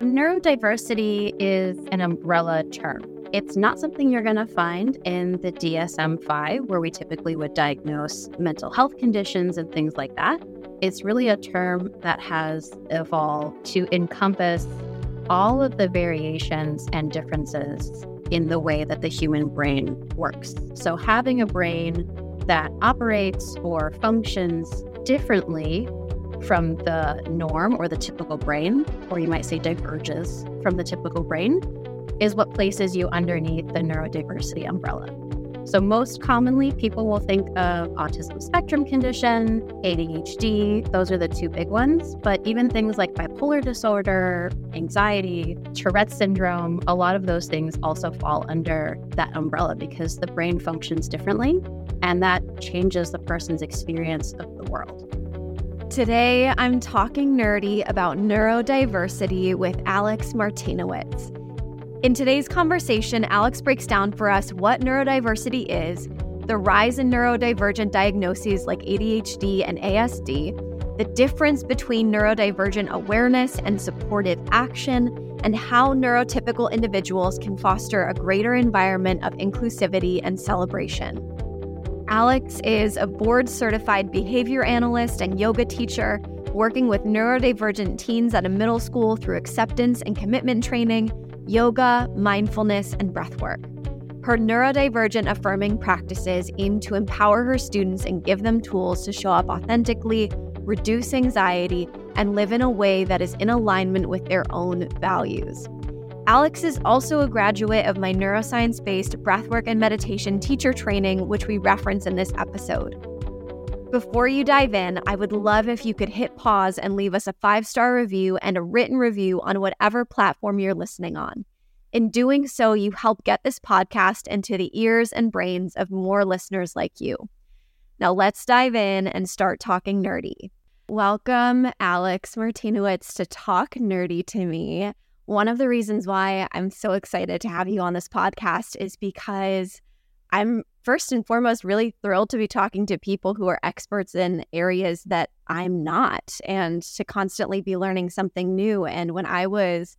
Neurodiversity is an umbrella term. It's not something you're going to find in the DSM 5, where we typically would diagnose mental health conditions and things like that. It's really a term that has evolved to encompass all of the variations and differences in the way that the human brain works. So, having a brain that operates or functions differently from the norm or the typical brain, or you might say diverges from the typical brain, is what places you underneath the neurodiversity umbrella. So, most commonly, people will think of autism spectrum condition, ADHD, those are the two big ones. But even things like bipolar disorder, anxiety, Tourette syndrome, a lot of those things also fall under that umbrella because the brain functions differently and that changes the person's experience of the world. Today, I'm talking nerdy about neurodiversity with Alex Martynowicz. In today's conversation, Alex breaks down for us what neurodiversity is, the rise in neurodivergent diagnoses like ADHD and ASD, the difference between neurodivergent awareness and supportive action, and how neurotypical individuals can foster a greater environment of inclusivity and celebration. Alex is a board certified behavior analyst and yoga teacher, working with neurodivergent teens at a middle school through acceptance and commitment training, yoga, mindfulness, and breathwork. Her neurodivergent affirming practices aim to empower her students and give them tools to show up authentically, reduce anxiety, and live in a way that is in alignment with their own values. Alex is also a graduate of my neuroscience based breathwork and meditation teacher training, which we reference in this episode. Before you dive in, I would love if you could hit pause and leave us a five star review and a written review on whatever platform you're listening on. In doing so, you help get this podcast into the ears and brains of more listeners like you. Now, let's dive in and start talking nerdy. Welcome, Alex Martynowicz, to Talk Nerdy to Me. One of the reasons why I'm so excited to have you on this podcast is because I'm first and foremost really thrilled to be talking to people who are experts in areas that I'm not and to constantly be learning something new. And when I was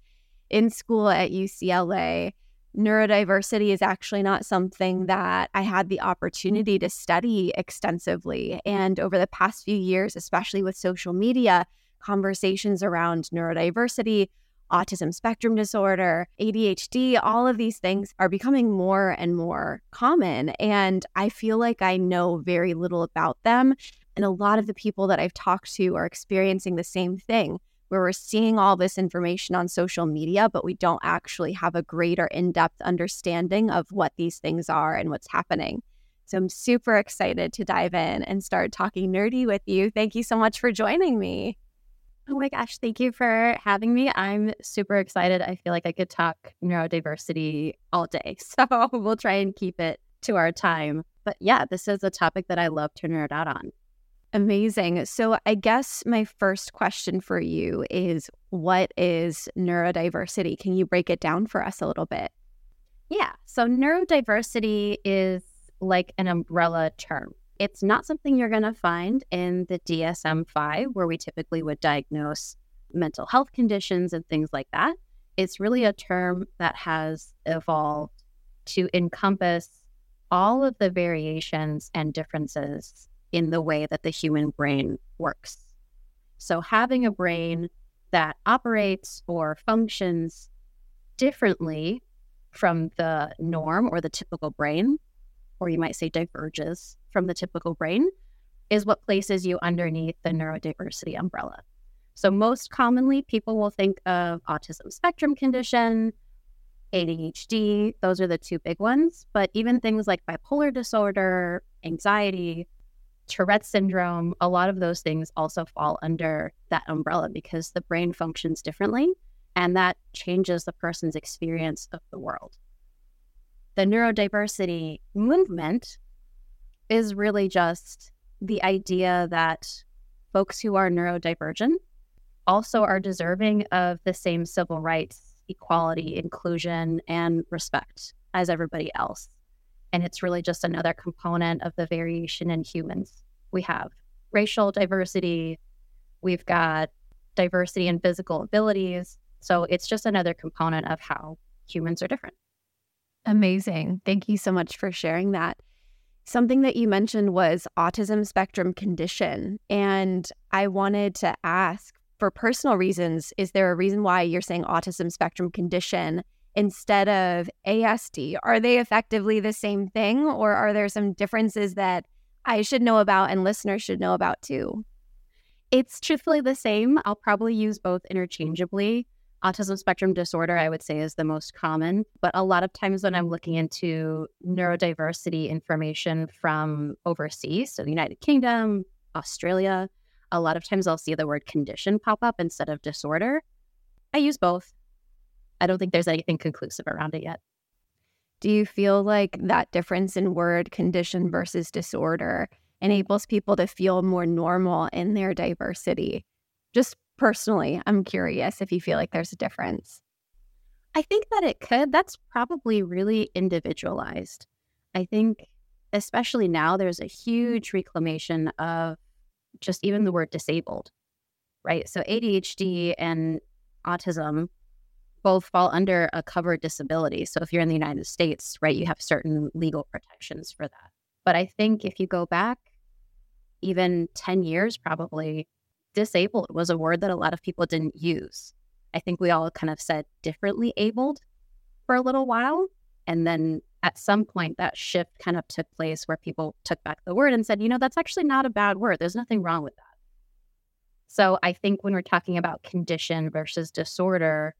in school at UCLA, neurodiversity is actually not something that I had the opportunity to study extensively. And over the past few years, especially with social media, conversations around neurodiversity autism spectrum disorder, ADHD, all of these things are becoming more and more common. And I feel like I know very little about them. And a lot of the people that I've talked to are experiencing the same thing, where we're seeing all this information on social media, but we don't actually have a greater in depth understanding of what these things are and what's happening. So I'm super excited to dive in and start talking nerdy with you. Thank you so much for joining me. Oh my gosh, thank you for having me. I'm super excited. I feel like I could talk neurodiversity all day. So we'll try and keep it to our time. But yeah, this is a topic that I love to nerd out on. Amazing. So I guess my first question for you is what is neurodiversity? Can you break it down for us a little bit? Yeah. So neurodiversity is like an umbrella term. It's not something you're going to find in the DSM 5, where we typically would diagnose mental health conditions and things like that. It's really a term that has evolved to encompass all of the variations and differences in the way that the human brain works. So, having a brain that operates or functions differently from the norm or the typical brain, or you might say diverges from the typical brain is what places you underneath the neurodiversity umbrella. So, most commonly, people will think of autism spectrum condition, ADHD, those are the two big ones. But even things like bipolar disorder, anxiety, Tourette syndrome, a lot of those things also fall under that umbrella because the brain functions differently and that changes the person's experience of the world. The neurodiversity movement is really just the idea that folks who are neurodivergent also are deserving of the same civil rights, equality, inclusion, and respect as everybody else. And it's really just another component of the variation in humans. We have racial diversity, we've got diversity in physical abilities, So it's just another component of how humans are different. Amazing. Thank you so much for sharing that. Something that you mentioned was autism spectrum condition. And I wanted to ask for personal reasons, is there a reason why you're saying autism spectrum condition instead of ASD? Are they effectively the same thing, or are there some differences that I should know about and listeners should know about too? It's truthfully the same. I'll probably use both interchangeably. Autism spectrum disorder, I would say, is the most common. But a lot of times when I'm mm-hmm. looking into neurodiversity information from overseas, so the United Kingdom, Australia, a lot of times I'll see the word condition pop up instead of disorder. I use both. I don't think there's anything conclusive around it yet. Do you feel like that difference in word condition versus disorder enables people to feel more normal in their diversity? Just personally, I'm curious if you feel like there's a difference. I think that it could. That's probably really individualized. I think, especially now, there's a mm-hmm. huge reclamation of just even the word disabled, right? So ADHD and autism both fall under a covered disability. So if you're in the United States, right, you have certain legal protections for that. But I think if you go back even 10 years, probably disabled was a word that a lot of people didn't use. I think we all kind of said differently abled for a little while. And then at some point, that shift kind of took place where people took back the word and said, you know, that's actually not a bad word. There's nothing wrong with that. So I think when we're talking about condition versus disorder,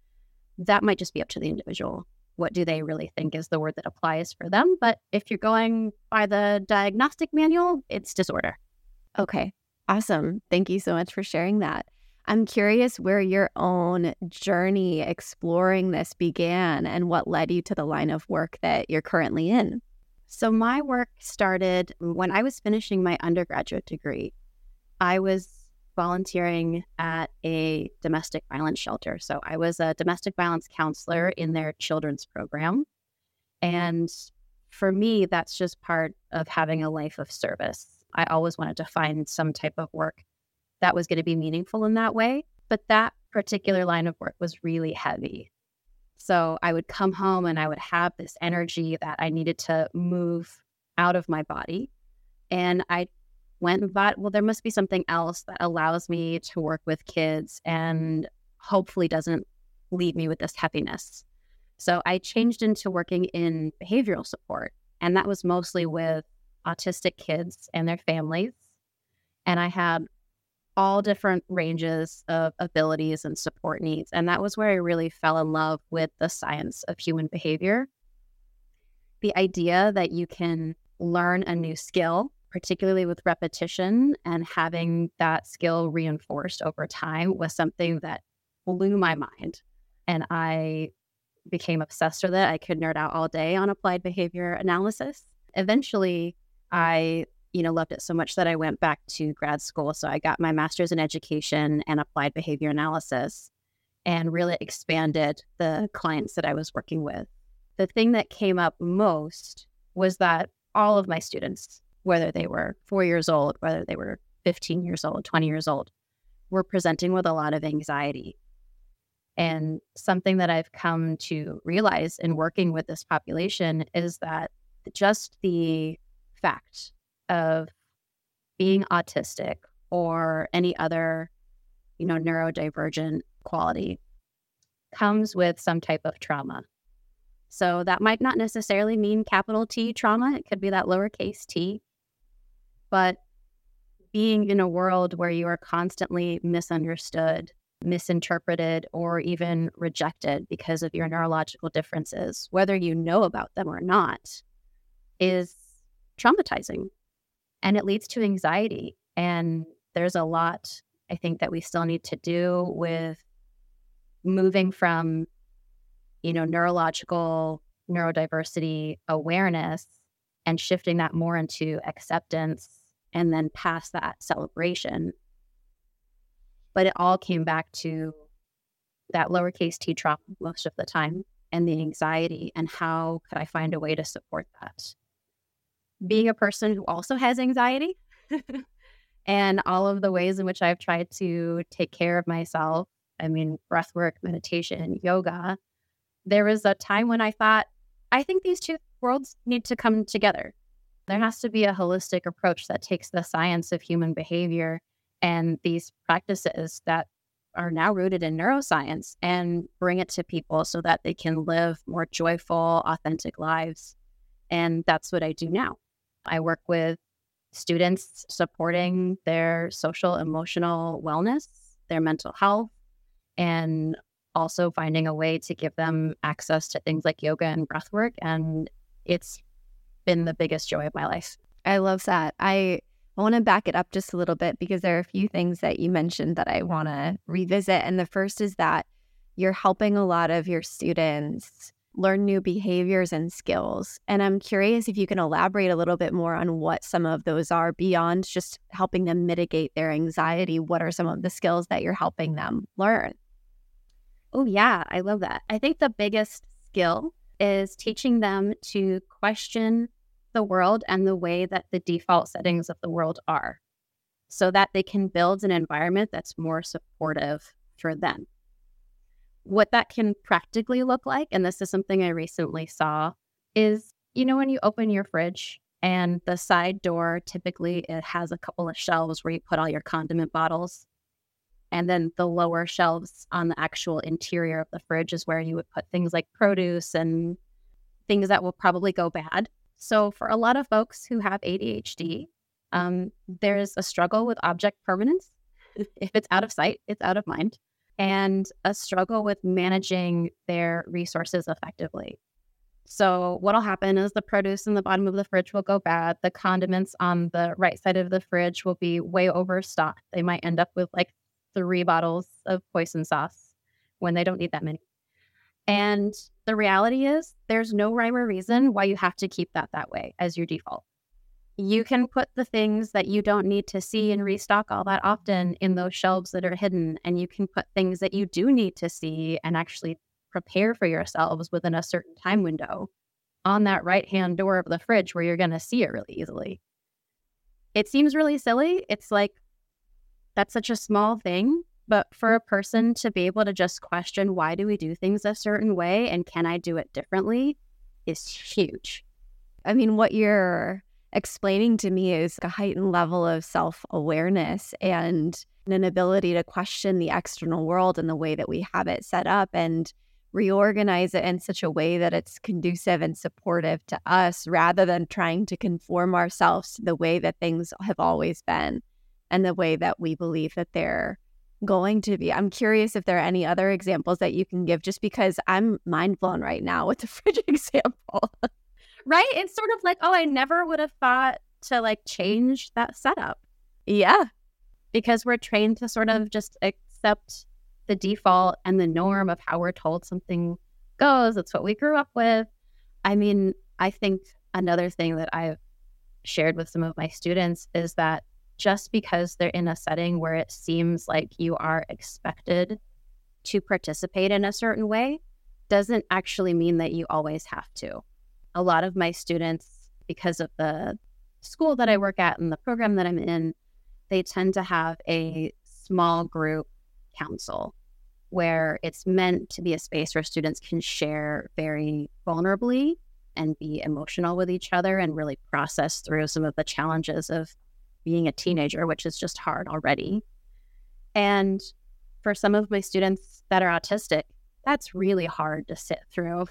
that might just be up to the individual. What do they really think is the word that applies for them? But if you're going by the diagnostic manual, it's disorder. Okay, awesome. Thank you so much for sharing that. I'm curious where your own journey exploring this began and what led you to the line of work that you're currently in. So, my work started when I was finishing my undergraduate degree. I was volunteering at a domestic violence shelter. So, I was a domestic violence counselor in their children's program. And for me, that's just part of having a life of service. I always wanted to find some type of work that was going to be meaningful in that way. But that particular line of work was really heavy. So I would come home and I would have this energy that I needed to move out of my body. And I went and thought, well, there must be something else that allows me to work with kids and hopefully doesn't leave me with this heaviness. So I changed into working in behavioral support. And that was mostly with autistic kids and their families. And I had all different ranges of abilities and support needs. And that was where I really fell in love with the science of human behavior. The idea that you can learn a new skill, particularly with repetition and having that skill reinforced over time, was something that blew my mind. And I became obsessed with it. I could nerd out all day on applied behavior analysis. Eventually, I you know, loved it so much that I went back to grad school. So I got my master's in education and applied behavior analysis and really expanded the clients that I was working with. The thing that came up most was that all of my students, whether they were four years old, whether they were 15 years old, 20 years old, were presenting with a lot of anxiety. And something that I've come to realize in working with this population is that just the fact of being autistic or any other, you know, neurodivergent quality comes with some type of trauma. So that might not necessarily mean capital T trauma. It could be that lowercase t. But being in a world where you are constantly misunderstood, misinterpreted, or even rejected because of your neurological differences, whether you know about them or not, is traumatizing and it leads to anxiety. And there's a lot I think that we still need to do with moving from, you know, neurological neurodiversity awareness and shifting that more into acceptance and then past that celebration. But it all came back to that lowercase t trauma most of the time and the anxiety and how could I find a way to support that? Being a person who also has anxiety and all of the ways in which I've tried to take care of myself I mean, breath work, meditation, yoga. There was a time when I thought, I think these two worlds need to come together. There has to be a holistic approach that takes the science of human behavior and these practices that are now rooted in neuroscience and bring it to people so that they can live more joyful, authentic lives. And that's what I do now. I work with students supporting their social, emotional wellness, their mental health, and also finding a way to give them access to things like yoga and breath work. And it's been the biggest joy of my life. I love that. I I want to back it up just a little bit because there are a few things that you mentioned that I want to revisit. And the first is that you're helping a lot of your students learn new behaviors and skills. And I'm curious if you can elaborate a little bit more on what some of those are beyond just helping them mitigate their anxiety. What are some of the skills that you're helping them learn? Oh, yeah, I love that. I think the biggest skill is teaching them to question the world and the way that the default settings of the world are so that they can build an environment that's more supportive for them. What that can practically look like, and this is something I recently saw, is you know, when you open your fridge and the side door typically it has a couple of shelves where you put all your condiment bottles. And then the lower shelves on the actual interior of the fridge is where you would put things like produce and things that will probably go bad. So, for a lot of folks who have ADHD, um, there's a struggle with object permanence. if it's out of sight, it's out of mind, and a struggle with managing their resources effectively. So, what'll happen is the produce in the bottom of the fridge will go bad. The condiments on the right side of the fridge will be way overstocked. They might end up with like three bottles of hoisin sauce when they don't need that many. And the reality is, there's no rhyme or reason why you have to keep that that way as your default. You can put the things that you don't need to see and restock all that often in those shelves that are hidden. And you can put things that you do need to see and actually prepare for yourselves within a certain time window on that right hand door of the fridge where you're going to see it really easily. It seems really silly. It's like, that's such a small thing, but for a person to be able to just question why do we do things a certain way and can I do it differently is huge. I mean, what you're explaining to me is a heightened level of self awareness and an ability to question the external world and the way that we have it set up and reorganize it in such a way that it's conducive and supportive to us rather than trying to conform ourselves to the way that things have always been and the way that we believe that they're going to be. I'm curious if there are any other examples that you can give, just because I'm mind blown right now with the fridge example. Right? It's sort of like, oh, I never would have thought to like change that setup. Yeah. Because we're trained to sort of just accept the default and the norm of how we're told something goes. It's what we grew up with. I mean, I think another thing that I've shared with some of my students is that just because they're in a setting where it seems like you are expected to participate in a certain way doesn't actually mean that you always have to. A lot of my students, because of the school that I work at and the program that I'm in, they tend to have a small group council where it's meant to be a space where students can share very vulnerably and be emotional with each other and really process through some of the challenges of being a teenager, which is just hard already. And for some of my students that are autistic, that's really hard to sit through.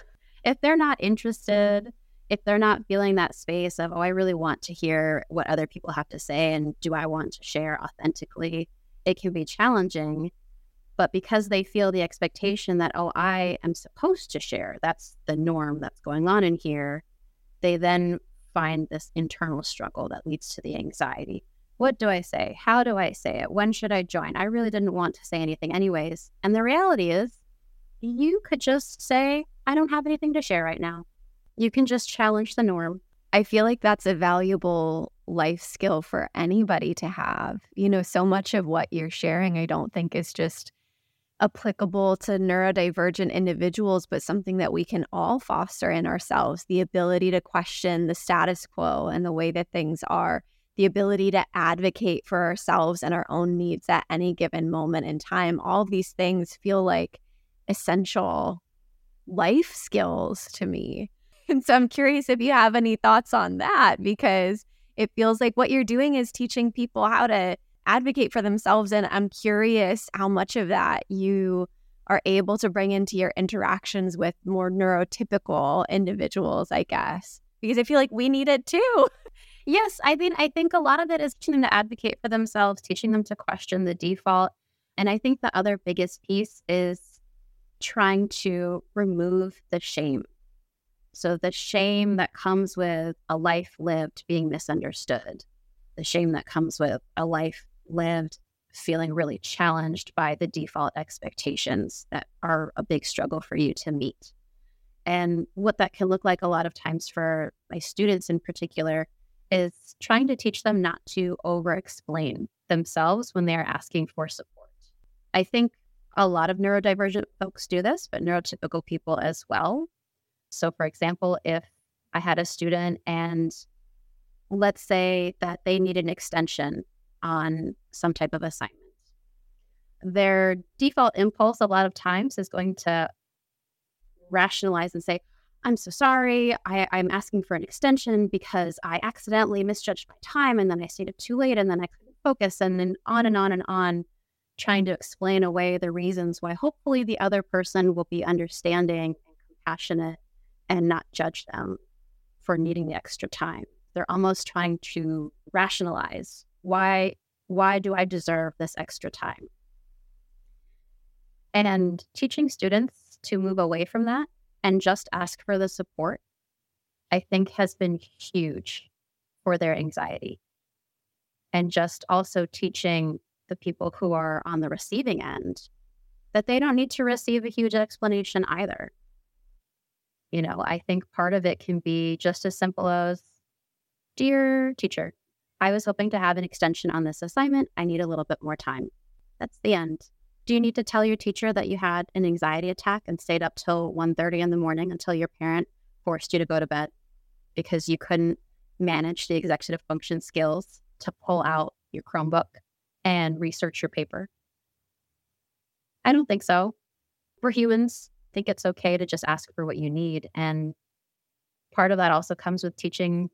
If they're not interested, mm-hmm. if they're not feeling that space of, oh, I really want to hear what other people have to say and do I want to share authentically, it can be challenging. But because they feel the expectation that, oh, I am supposed to share, that's the norm that's going on in here, they then find this internal struggle that leads to the anxiety. What do I say? How do I say it? When should I join? I really didn't want to say anything, anyways. And the reality is, you could just say, I don't have anything to share right now. You can just challenge the norm. I feel like that's a valuable life skill for anybody to have. You know, so much of what you're sharing, I don't think is just applicable to neurodivergent individuals, but something that we can all foster in ourselves the ability to question the status quo and the way that things are, the ability to advocate for ourselves and our own needs at any given moment in time. All these things feel like essential life skills to me. And so I'm curious if you have any thoughts on that because it feels like what you're doing is teaching people how to advocate for themselves. And I'm curious how much of that you are able to bring into your interactions with more neurotypical individuals, I guess, because I feel like we need it too. Yes, I mean, I think a lot of it is teaching them to advocate for themselves, teaching them to question the default. And I think the other biggest piece is trying to remove the shame. So, the shame that comes with a life lived being misunderstood, the shame that comes with a life lived feeling really challenged by the default expectations that are a big struggle for you to meet. And what that can look like a lot of times for my students in particular is trying to teach them not to over explain themselves when they are asking for support. I think a lot of neurodivergent folks do this, but neurotypical people as well. So, for example, if I had a student and let's say that they need an extension on some type of assignment. Their default impulse, a lot of times, is going to rationalize and say, I'm so sorry. I, am asking for an extension because I accidentally misjudged my time and then I stayed up too late and then I couldn't focus and then on and on and on, trying to explain away the reasons why hopefully the other person will be understanding and compassionate and not judge them for needing the extra time. They're almost trying to rationalize why why do I deserve this extra time? And teaching students to move away from that and just ask for the support, I think has been huge for their anxiety. And just also teaching the people who are on the receiving end that they don't need to receive a huge explanation either. You know, I think part of it can be just as simple as Dear teacher, I was hoping to have an extension on this assignment. I need a little bit more time. That's the end. Do you need to tell your teacher that you had an anxiety attack and stayed up till 1:30 in the morning until your parent forced you to go to bed because you couldn't manage the executive function skills to pull out your Chromebook and research your paper? I don't think so. We're humans. Think it's okay to just ask for what you need. And part of that also comes with teaching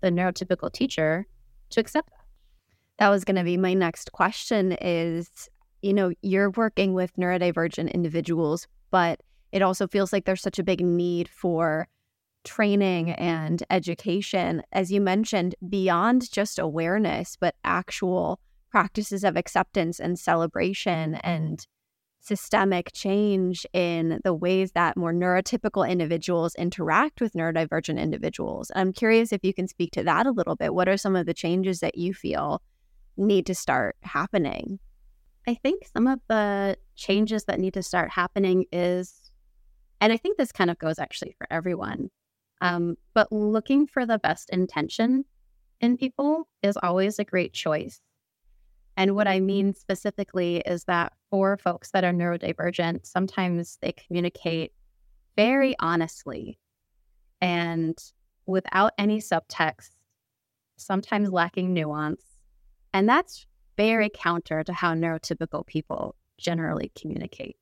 the neurotypical teacher to accept that. That was going to be my next question is, you know, you're working with neurodivergent individuals, but it also feels like there's such a big need for training and education, as you mentioned, beyond just awareness, but actual practices of acceptance and celebration and systemic change in the ways that more neurotypical individuals interact with neurodivergent individuals. I'm curious if you can speak to that a little bit. What are some of the changes that you feel need to start happening? I think some of the changes that need to start happening is, and I think this kind of goes actually for everyone, um, but looking for the best intention in people is always a great choice. And what I mm-hmm. mean specifically is that for folks that are neurodivergent, sometimes they communicate very honestly and without any subtext, sometimes lacking nuance. And that's very counter to how neurotypical people generally communicate.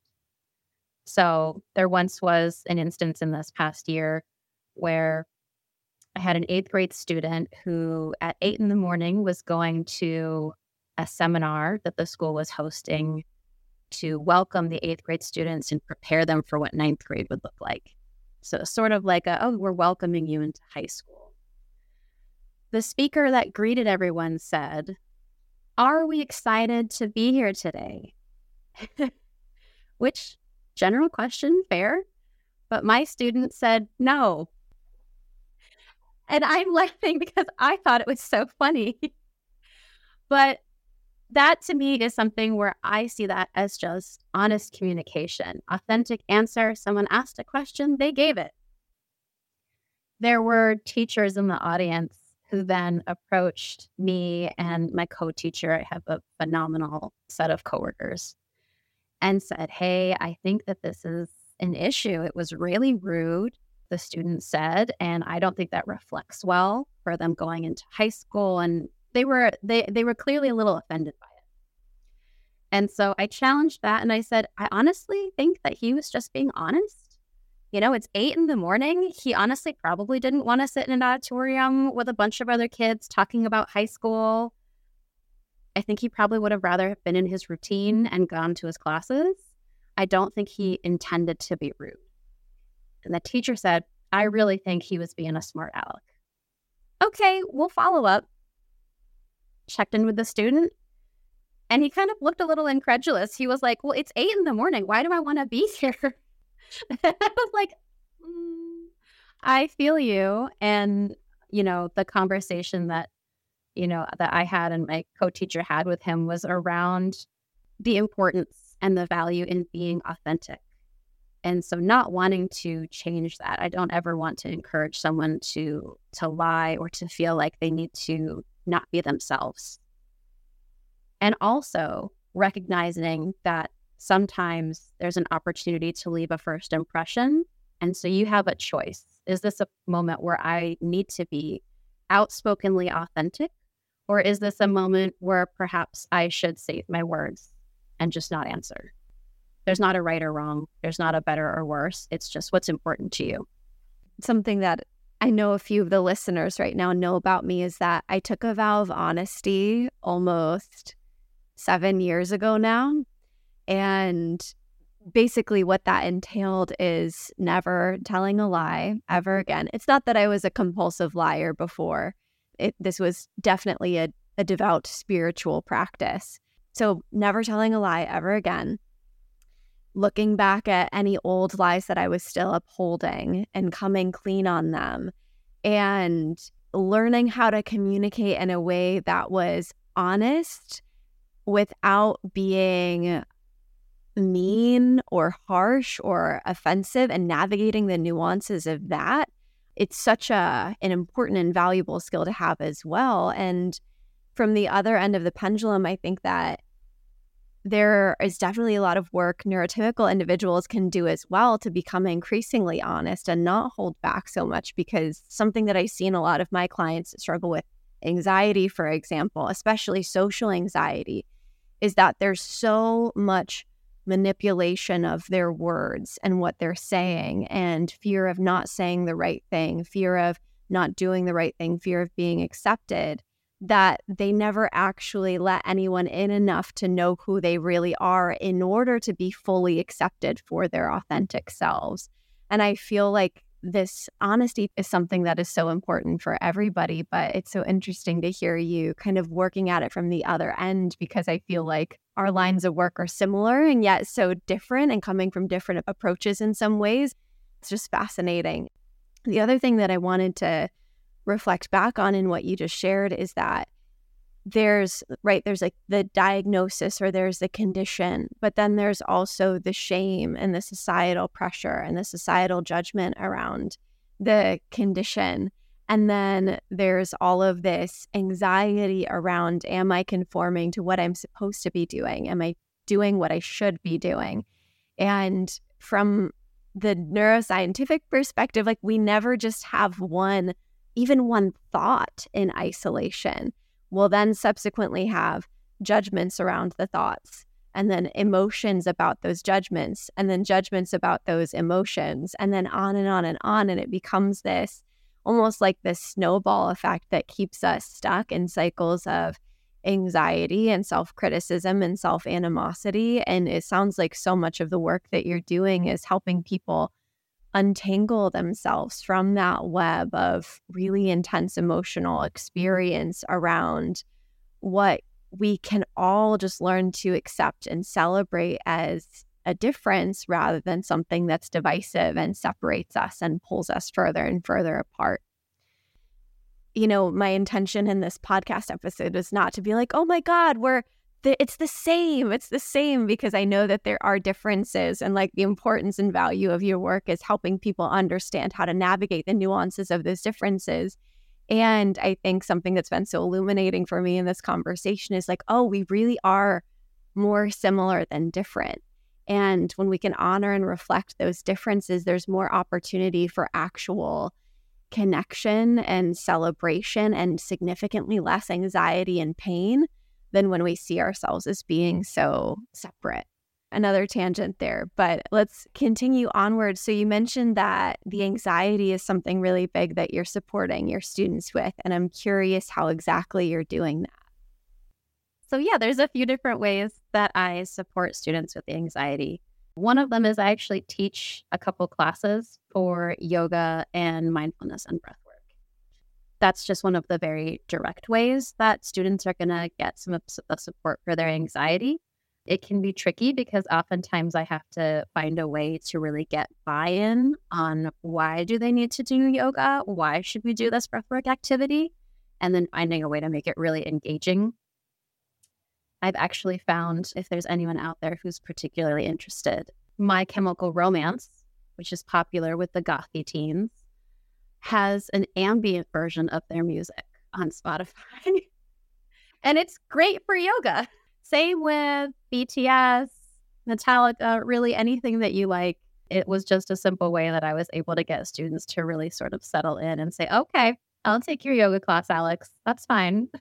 So there once was an instance in this past year where I had an eighth grade student who at eight in the morning was going to a seminar that the school was hosting to welcome the eighth grade students and prepare them for what ninth grade would look like. So, sort of like, a, oh, we're welcoming you into high school. The speaker that greeted everyone said, Are we excited to be here today? Which, general question, fair. But my student said, No. And I'm laughing because I thought it was so funny. but that to me is something where I see that as just honest communication, authentic answer. Someone asked a question, they gave it. There were teachers in the audience who then approached me and my co teacher. I have a phenomenal set of coworkers and said, Hey, I think that this is an issue. It was really rude, the student said, and I don't think that reflects well for them going into high school. And they were they they were clearly a little offended by it. And so I challenged that and I said, I honestly think that he was just being honest. You know, it's eight in the morning. He honestly probably didn't want to sit in an auditorium with a bunch of other kids talking about high school. I think he probably would have rather been in his routine and gone to his classes. I don't think he intended to be rude. And the teacher said, I really think he was being a smart aleck. Okay, we'll follow up. Checked in with the student, and he kind of looked a little incredulous. He was like, Well, it's eight in the morning. Why do I want to be here? I was like, mm, I feel you. And, you know, the conversation that, you know, that I had and my co teacher had with him was around the importance and the value in being authentic and so not wanting to change that i don't ever want to encourage someone to to lie or to feel like they need to not be themselves and also recognizing that sometimes there's an opportunity to leave a first impression and so you have a choice is this a moment where i need to be outspokenly authentic or is this a moment where perhaps i should save my words and just not answer there's not a right or wrong. There's not a better or worse. It's just what's important to you. Something that I know a few of the listeners right now know about me is that I took a vow of honesty almost seven years ago now. And basically, what that entailed is never telling a lie ever again. It's not that I was a compulsive liar before, it, this was definitely a, a devout spiritual practice. So, never telling a lie ever again looking back at any old lies that I was still upholding and coming clean on them and learning how to communicate in a way that was honest without being mean or harsh or offensive and navigating the nuances of that. It's such a an important and valuable skill to have as well. And from the other end of the pendulum i think that there is definitely a lot of work neurotypical individuals can do as well to become increasingly honest and not hold back so much because something that I see in a lot of my clients struggle with anxiety, for example, especially social anxiety, is that there's so much manipulation of their words and what they're saying, and fear of not saying the right thing, fear of not doing the right thing, fear of being accepted that they never actually let anyone in enough to know who they really are in order to be fully accepted for their authentic selves. And I feel like this honesty is something that is so important for everybody, but it's so interesting to hear you kind of working at it from the other end because I feel like our lines of work are similar and yet so different and coming from different approaches in some ways. It's just fascinating. The other thing that I wanted to reflect back on in what you just shared is that there's right there's like the diagnosis or there's the condition but then there's also the shame and the societal pressure and the societal judgment around the condition. And then there's all of this anxiety around am i conforming to what i'm supposed to be doing? Am i doing what i should be doing? And from the neuroscientific perspective like we never just have one even one thought in isolation will then subsequently have judgments around the thoughts and then emotions about those judgments and then judgments about those emotions and then on and on and on. And it becomes this almost like this snowball effect that keeps us stuck in cycles of anxiety and self-criticism and self-animosity. And it sounds like so much of the work that you're doing is helping people untangle themselves from that web of really intense emotional experience around what we can all just learn to accept and celebrate as a difference rather than something that's divisive and separates us and pulls us further and further apart. You know, my intention in this podcast episode is not to be like, oh my God, we're it's the same. It's the same because I know that there are differences and like the importance and value of your work is helping people understand how to navigate the nuances of those differences. And I think something that's been so illuminating for me in this conversation is like, oh, we really are more similar than different. And when we can honor and reflect those differences, there's more opportunity for actual connection and celebration and significantly less anxiety and pain than when we see ourselves as being so separate. Another tangent there, but let's continue onward. So, you mentioned that the anxiety is something really big that you're supporting your students with. And I'm curious how exactly you're doing that. So, yeah, there's a few different ways that I support students with anxiety. One of them is I actually teach a couple classes for yoga and mindfulness and breath. That's just one of the very direct ways that students are going to get some of the support for their anxiety. It can be tricky because oftentimes I have to find a way to really get buy-in on why do they need to do yoga? Why should we do this breathwork activity? And then finding a way to make it really engaging I've actually found, if there's anyone out there who's particularly interested, My Chemical Romance, which is popular with the gothy teens, has an ambient version of their music on Spotify. and it's great for yoga. Same with BTS, Metallica, really anything that you like. It was just a simple way that I was able to get students to really sort of settle in and say, okay, I'll take your yoga class, Alex. That's fine.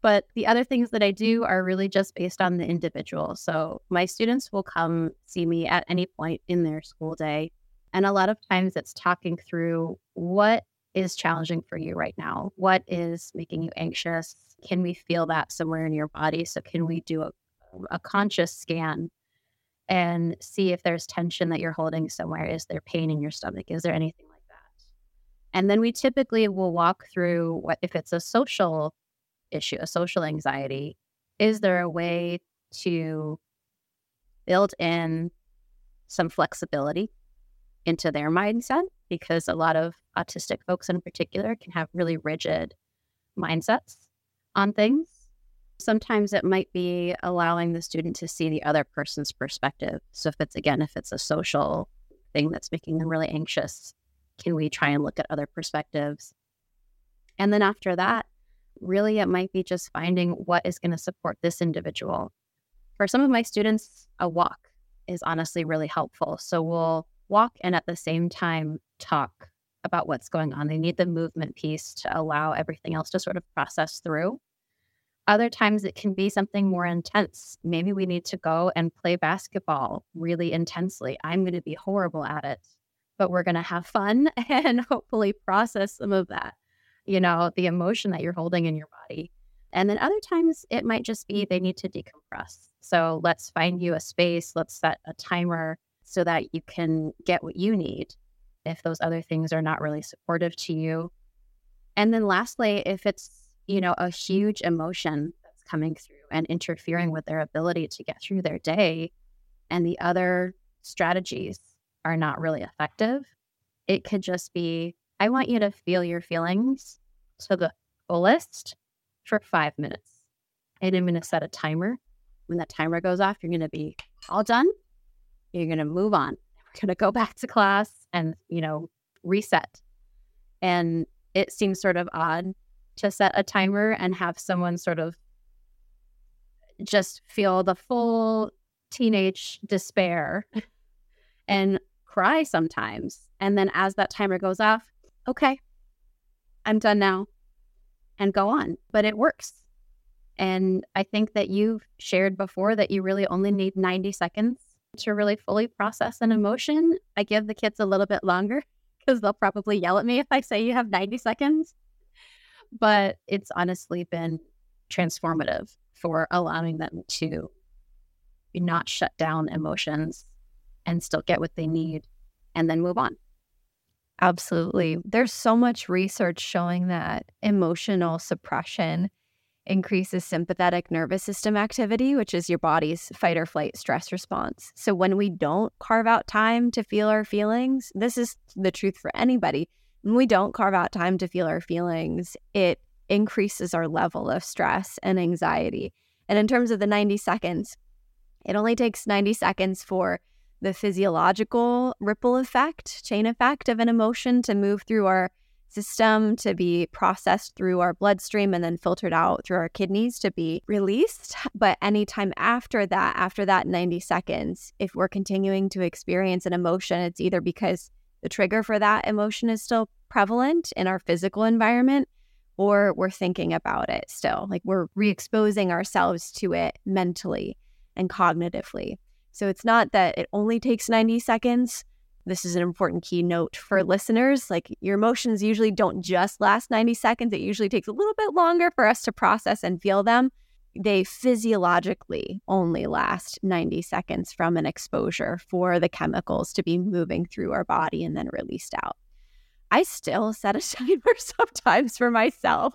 But the other things that I do are really just based on the individual. So my students will come see me at any point in their school day. And a lot of times it's talking through what is challenging for you right now? What is making you anxious? Can we feel that somewhere in your body? So, can we do a, a conscious scan and see if there's tension that you're holding somewhere? Is there pain in your stomach? Is there anything like that? And then we typically will walk through what if it's a social issue, a social anxiety, is there a way to build in some flexibility into their mindset? Because a lot of autistic folks in particular can have really rigid mindsets on things. Sometimes it might be allowing the student to see the other person's perspective. So, if it's again, if it's a social thing that's making them really anxious, can we try and look at other perspectives? And then after that, really it might be just finding what is going to support this individual. For some of my students, a walk is honestly really helpful. So we'll walk and at the same time talk about what's going on. They need the movement piece to allow everything else to sort of process through. Other times it can be something more intense. Maybe we need to go and play basketball really intensely. I'm going to be horrible at it, but we're going to have fun and hopefully process some of that you know, the emotion that you're holding in your body. And then other times it might just be they need to decompress. So let's find you a space, let's set a timer so that you can get what you need if those other things are not really supportive to you. And then lastly, if it's, you know, a huge emotion that's coming through and interfering with their ability to get through their day and the other strategies are not really effective, it could just be I want you to feel your feelings to the fullest for five minutes. And I'm going to set a timer. When that timer goes off, you're going to be all done. You're going to move on. We're going to go back to class and, you know, reset. And it seems sort of odd to set a timer and have someone sort of just feel the full teenage despair and cry sometimes. And then as that timer goes off, okay, I'm done now and go on. But it works. And I think that you've shared before that you really only need 90 seconds to really fully process an emotion. I give the kids a little bit longer because they'll probably yell at me if I say you have 90 seconds. But it's honestly been transformative for allowing them to not shut down emotions and still get what they need and then move on. Absolutely. There's so much research showing that emotional suppression increases sympathetic nervous system activity, which is your body's fight or flight stress response. So when we don't carve out time to feel our feelings, this is the truth for anybody. When we don't carve out time to feel our feelings, it increases our level of stress and anxiety. And in terms of the 90 seconds, it only takes 90 seconds for the physiological ripple effect, chain effect of an emotion to move through our system, to be processed through our bloodstream, and then filtered out through our kidneys to be released. But anytime after that, after that 90 seconds, if we're continuing to experience an emotion, it's either because the trigger for that emotion is still prevalent in our physical environment or we're thinking about it still. Like we're re exposing ourselves to it mentally and cognitively. So it's not that it only takes 90 seconds. This is an important key note for mm-hmm. listeners. Like your emotions usually don't just last 90 seconds, it usually takes a little bit longer for us to process and feel them. They physiologically only last 90 seconds from an exposure for the chemicals to be moving through our body and then released out. I still set a timer sometimes for myself,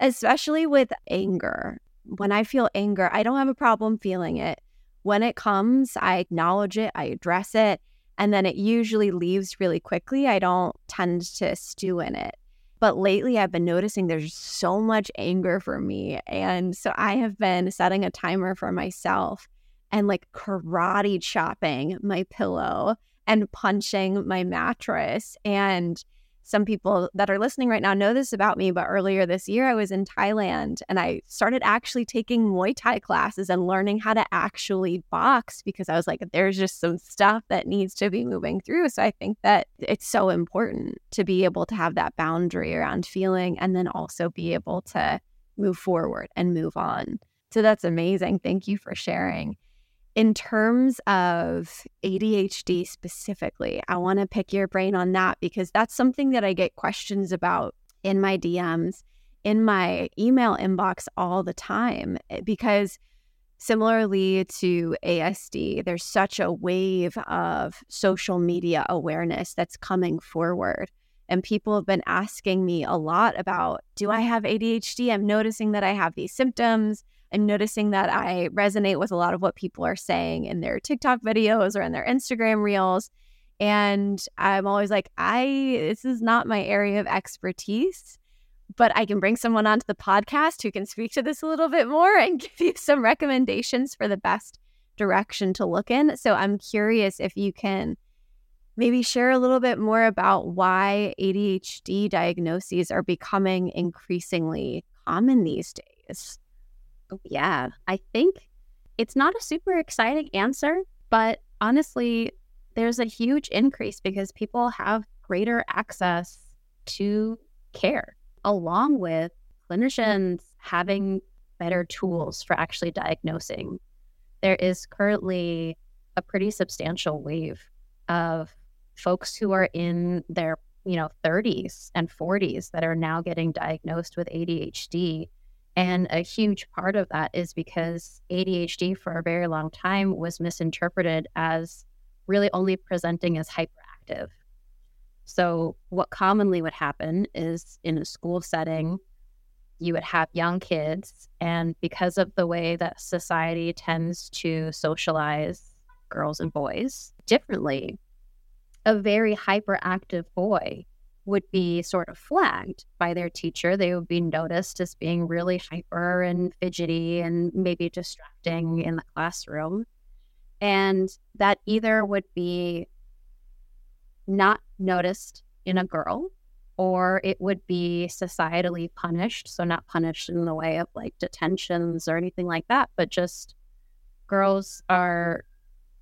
especially with anger. When I feel anger, I don't have a problem feeling it. When it comes, I acknowledge it, I address it, and then it usually leaves really quickly. I don't tend to stew in it. But lately, I've been noticing there's so much anger for me. And so I have been setting a timer for myself and like karate chopping my pillow and punching my mattress. And some people that are listening right now know this about me, but earlier this year I was in Thailand and I started actually taking Muay Thai classes and learning how to actually box because I was like, there's just some stuff that needs to be moving through. So I think that it's so important to be able to have that boundary around feeling and then also be able to move forward and move on. So that's amazing. Thank you for sharing in terms of ADHD specifically, I want to pick your brain on that because that's something that I get questions about in my DMs, in my email inbox all the time. Eh, because similarly to ASD, there's such a wave of social media awareness that's coming forward. And people have been asking me a lot about do I have ADHD? I'm noticing that I have these symptoms. I'm noticing that I resonate with a lot of what people are saying in their TikTok videos or in their Instagram reels. And I'm always like, I, this is not my area of expertise, but I can bring someone onto the podcast who can speak to this a little bit more and give you some recommendations for the best direction to look in. So I'm curious if you can maybe share a little bit more about why ADHD diagnoses are becoming increasingly common these days. Oh, yeah, I think it's not a super exciting answer, but honestly, there's a huge increase because people have greater access to care, along with clinicians having better tools for actually diagnosing. There is currently a pretty substantial wave of folks who are in their you know 30s and 40s that are now getting diagnosed with ADHD and a huge part of that is because ADHD for a very long time was misinterpreted as really only presenting as hyperactive. So, what commonly would happen is in a school setting, you would have young kids, and because of the way that society tends to socialize girls and boys differently, a very hyperactive boy would be sort of flagged by their teacher. They would be noticed as being really hyper and fidgety and maybe distracting in the classroom. And that either would be not noticed in a girl or it would be societally punished. So, not punished in the way of like detentions or anything like that, but just girls are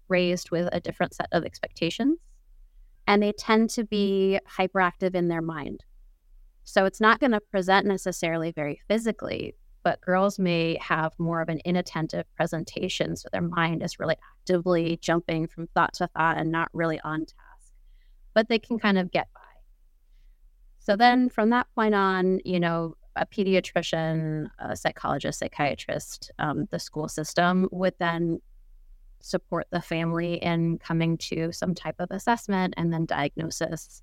raised with a different set of expectations and they tend to be hyperactive in their mind. So it's not going to present necessarily very physically, but girls may have more of an inattentive presentation. So their mind is really actively jumping from thought to thought and not really on task, but they can kind of get by. So then from that point on, you know, a pediatrician, a psychologist, psychiatrist, um, the school system would then support the family in coming to some type of assessment and then diagnosis.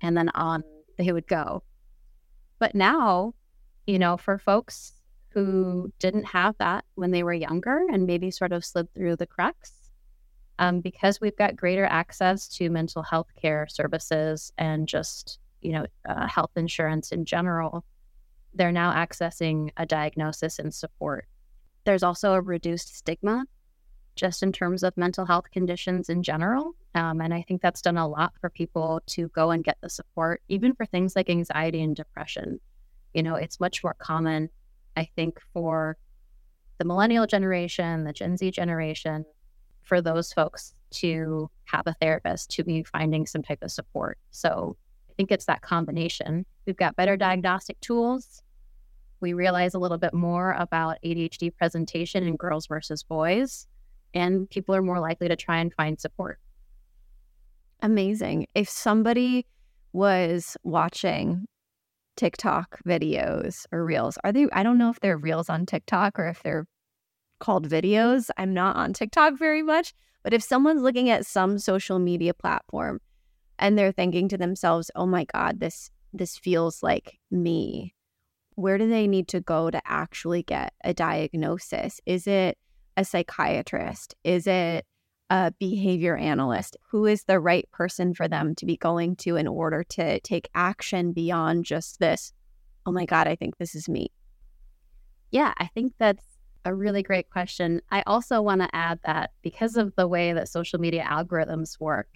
And then on they would go. But now, you know, for folks who didn't have that when they were younger and maybe sort of slid through the cracks, um, because we've got greater access to mental health care services and just, you know, uh, health insurance in general, they're now accessing a diagnosis and support. There's also a reduced stigma just in terms of mental health conditions in general. Um, and I think that's done a lot for people to go and get the support, even for things like anxiety and depression. You know, it's much more common, I think, for the millennial generation, the Gen Z generation, for those folks to have a therapist, to be finding some type of support. So I think it's that combination. We've got better diagnostic tools. We realize a little bit more about ADHD presentation in girls versus boys, and people are more likely to try and find support. Amazing. If somebody was watching TikTok videos or reels, are they, I don't know if they're reels on TikTok or if they're called videos. I'm not on TikTok very much, but if someone's looking at some social media platform and they're thinking to themselves, "Oh my god, this this feels like me." Where do they need to go to actually get a diagnosis? Is it a psychiatrist? Is it a behavior analyst? Who is the right person for them to be going to in order to take action beyond just this, oh my God, I think this is me? Yeah, I think that's a really great question. I also want to add that because of the way that social media algorithms work,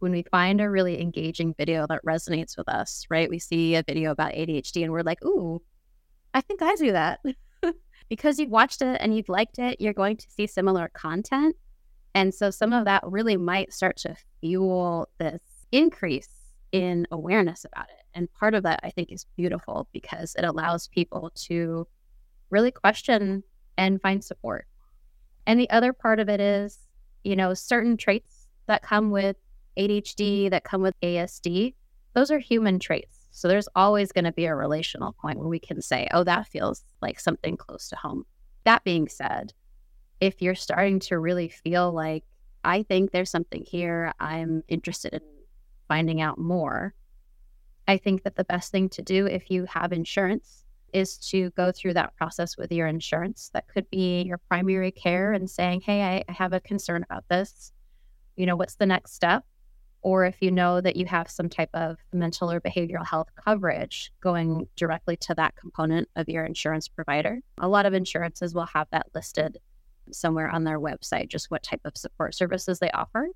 when we find a really engaging video that resonates with us, right? We see a video about ADHD and we're like, ooh, I think I do that. because you've watched it and you've liked it, you're going to see similar content. And so some of that really might start to fuel this increase in awareness about it. And part of that I think is beautiful because it allows people to really question and find support. And the other part of it is, you know, certain traits that come with ADHD, that come with ASD, those are human traits. So there's always going to be a relational point where we can say, oh, that feels like something close to home. That being said, if you're starting to really feel like, I think there's something here, I'm interested in finding out more, I think that the best thing to do if you have insurance is to go through that process with your insurance. That could be your primary care and saying, hey, I, have a concern about this. You know, what's the next step? Or if you know that you have some type of mental or behavioral health coverage, going directly to that component of your insurance provider. A lot of insurances will have that listed somewhere on their website, just what type of support services they offer.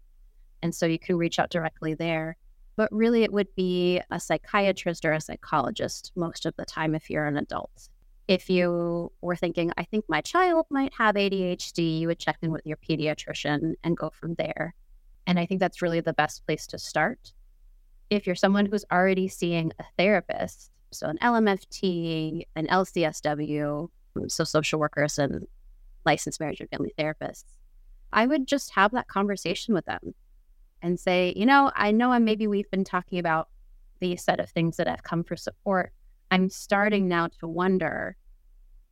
And so you can reach out directly there but really it would be a psychiatrist or a psychologist most of the time if you're an adult. If you were thinking, I think my child might have ADHD, you would check in with your pediatrician and go from there. And I think that's really the best place to start. If you're someone who's already seeing a therapist, so an LMFT, an LCSW, so social workers and licensed marriage and family therapists, I would just have that conversation with them and say, you know, I know I'm maybe we've been talking about the set of things that have come for support. I'm starting now to wonder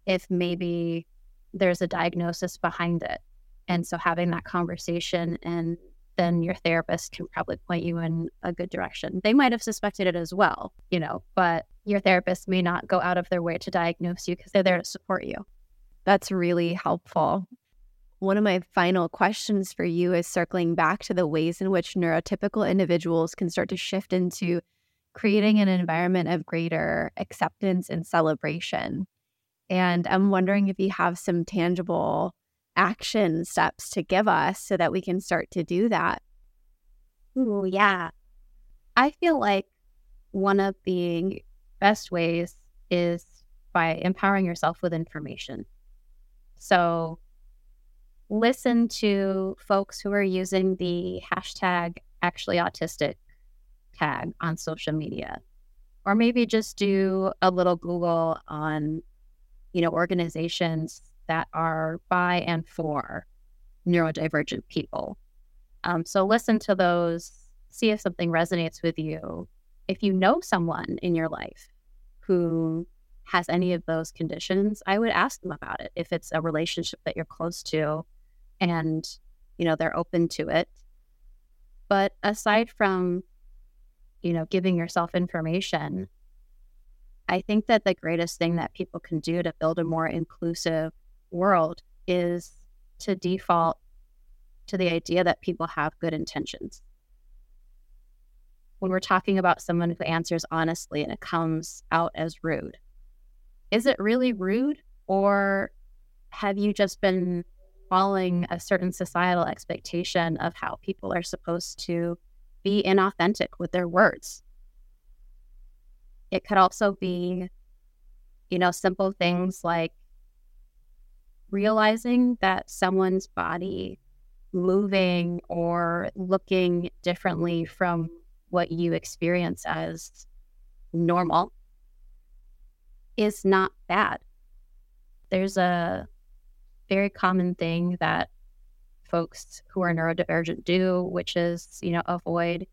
if maybe there's a diagnosis behind it. And so having that conversation and then your therapist can probably point you in a good direction. They might have suspected it as well, you know, but your therapist may not go out of their way to diagnose you because they're there to support you. That's really helpful. One of my final questions for you is circling back to the ways in which neurotypical individuals can start to shift into creating an environment of greater acceptance and celebration. And I'm wondering if you have some tangible action steps to give us so that we can start to do that. Ooh, yeah. I feel like one of the best ways is by empowering yourself with information. So, listen to folks who are using the hashtag actually autistic tag on social media or maybe just do a little google on you know organizations that are by and for neurodivergent people. Um, so listen to those see if something resonates with you. If you know someone in your life who has any of those conditions i would ask them about it if it's a relationship that you're close to and you know they're open to it. But aside from you know giving yourself information i think that the greatest thing that people can do to build a more inclusive world is to default to the idea that people have good intentions when we're talking about someone who answers honestly and it comes out as rude is it really rude or have you just been following a certain societal expectation of how people are supposed to be inauthentic with their words. It could also be, you know, simple things like realizing that someone's body moving or looking differently from what you experience as normal is not bad. There's a very common thing that folks who are neurodivergent do, which is, you know, avoid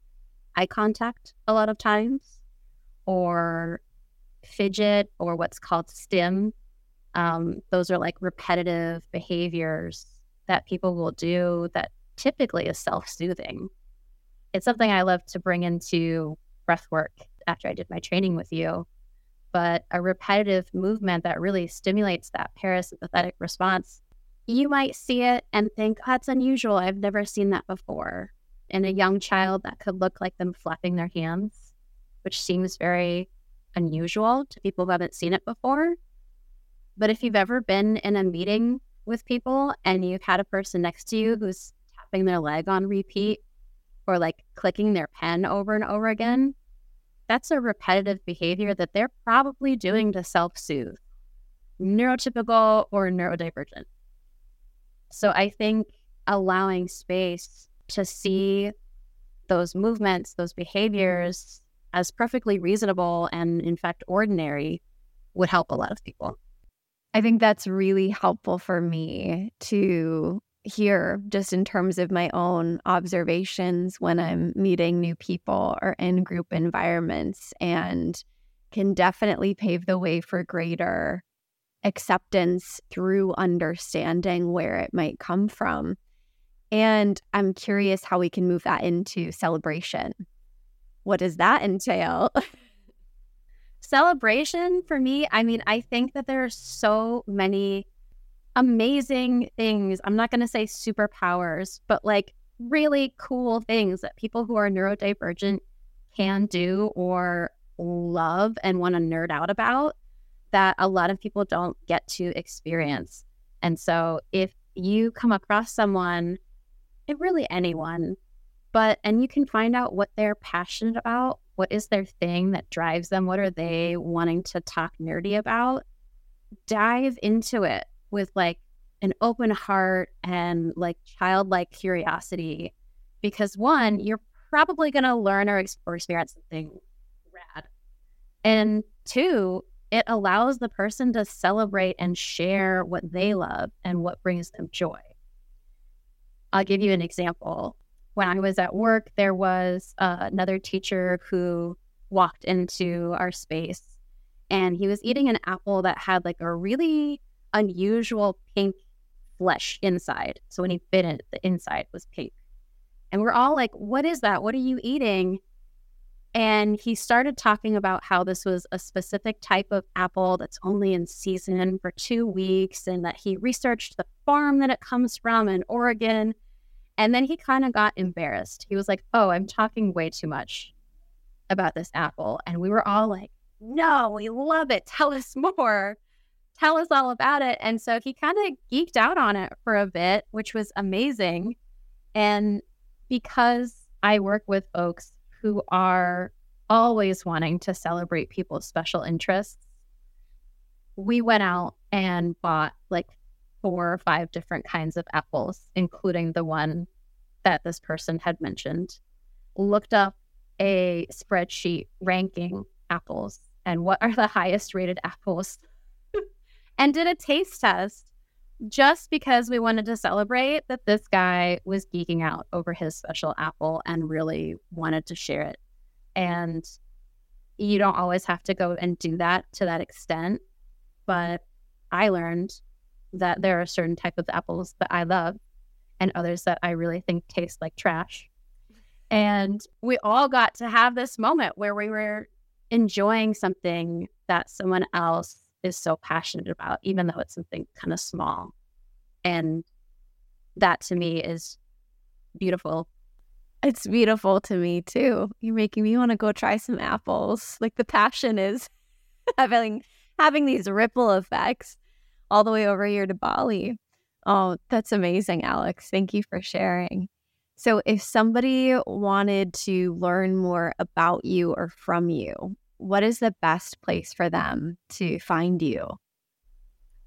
eye contact a lot of times or fidget or what's called stim. Um, those are like repetitive behaviors that people will do that typically is self soothing. It's something I love to bring into breath work after I did my training with you. But a repetitive movement that really stimulates that parasympathetic response, you might see it and think, that's unusual. I've never seen that before. In a young child, that could look like them flapping their hands, which seems very unusual to people who haven't seen it before. But if you've ever been in a meeting with people and you've had a person next to you who's tapping their leg on repeat or like clicking their pen over and over again, that's a repetitive behavior that they're probably doing to self soothe, neurotypical or neurodivergent. So I think allowing space to see those movements, those behaviors as perfectly reasonable and, in fact, ordinary would help a lot of people. I think that's really helpful for me to hear just in terms of my own observations when I'm meeting new people or in group environments and can definitely pave the way for greater acceptance through understanding where it might come from. And I'm curious how we can move that into celebration. What does that entail? celebration for me, I mean, I think that there are so many amazing things. I'm not going to say superpowers, but like really cool things that people who are neurodivergent can do or love and want to nerd out about that a lot of people don't get to experience. And so if you come across someone, and really anyone, but and you can find out what they're passionate about, what is their thing that drives them, what are mm-hmm. they wanting to talk nerdy about? Dive into it with like an open heart and like childlike curiosity because one you're probably going to learn or, or experience something rad. And two it allows the person to celebrate and share what they love and what brings them joy. I'll give you an example when i was at work there was uh, another teacher who walked into our space and he was eating an apple that had like a really unusual pink flesh inside. So when he bit it, the inside was pink. And we're all like, What is that? What are you eating? And he started talking about how this was a specific type of apple that's only in season for two weeks and that he researched the farm that it comes from in Oregon. And then he kind of got embarrassed. He was like, Oh, I'm talking way too much about this apple. And we were all like, No, we love it. Tell us more tell us all about it. And so he kind of geeked out on it for a bit, which was amazing. And because I work with folks who are always wanting to celebrate people's special interests, we went out and bought like four or five different kinds of apples, including the one that this person had mentioned, looked up a spreadsheet ranking apples and what are the highest rated apples and did a taste test just because we wanted to celebrate that this guy was geeking out over his special apple and really wanted to share it. And you don't always have to go and do that to that extent. But I learned that there are certain type of apples that I love and others that I really think taste like trash. And we all got to have this moment where we were enjoying something that someone else is so passionate about, even though it's something kind of small. And that to me is beautiful. It's beautiful to me too. You're making me want to go try some apples. Like the passion is having having these ripple effects all the way over here to Bali. Oh, that's amazing, Alex. Thank you for sharing. So, if somebody wanted to learn more about you or from you, what is the best place for them to find you?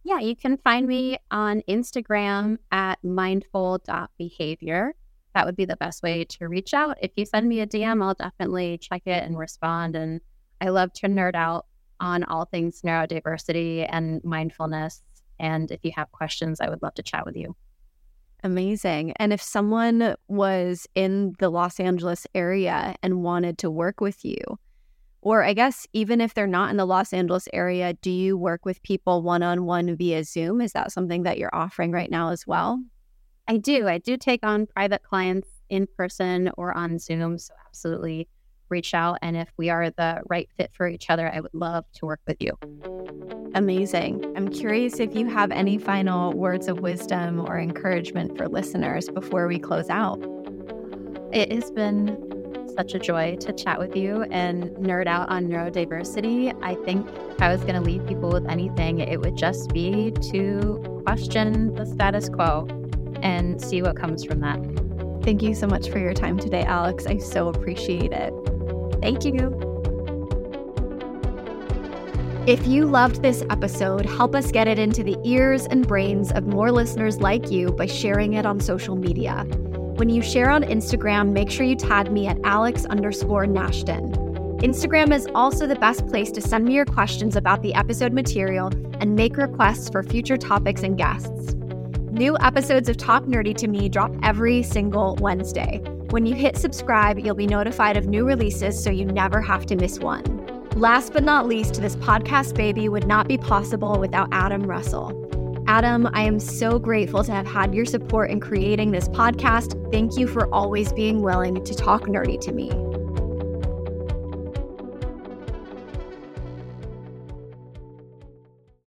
Yeah, you can find me on Instagram at mindful.behavior. that would be the best way to reach out. If you send me a DM, I'll definitely check it and respond. And I love to nerd out on all things neurodiversity and mindfulness. And if you have questions, I would love to chat with you. Amazing. And if someone was in the Los Angeles area and wanted to work with you, or I guess even if they're not in the Los Angeles area, do you work with people one on one via Zoom? Is that something that you're offering right now as well? I do. I do take on private clients in person or on Zoom. So, absolutely reach out. And if we are the right fit for each other, I would love to work with you. Amazing. I'm curious if you have any final words of wisdom or encouragement for listeners before we close out. It has been such a joy to chat with you and nerd out on neurodiversity. I think if I was going to leave people with anything, it would just be to question the status quo and see what comes from that. Thank you so much for your time today, Alex. I so appreciate it. Thank you. If you loved this episode, help us get it into the ears and brains of more listeners like you by sharing it on social media. When you share on Instagram, make sure you tag me at Alex underscore Nashton. Instagram is also the best place to send me your questions about the episode material and make requests for future topics and guests. New episodes of Talk Nerdy to Me drop every single Wednesday. When you hit subscribe, you'll be notified of new releases so you never have to miss one. Last but not least, this podcast baby would not be possible without Adam Russell. Adam, I am so grateful to have had your support in creating this podcast. Thank you for always being willing to talk nerdy to me.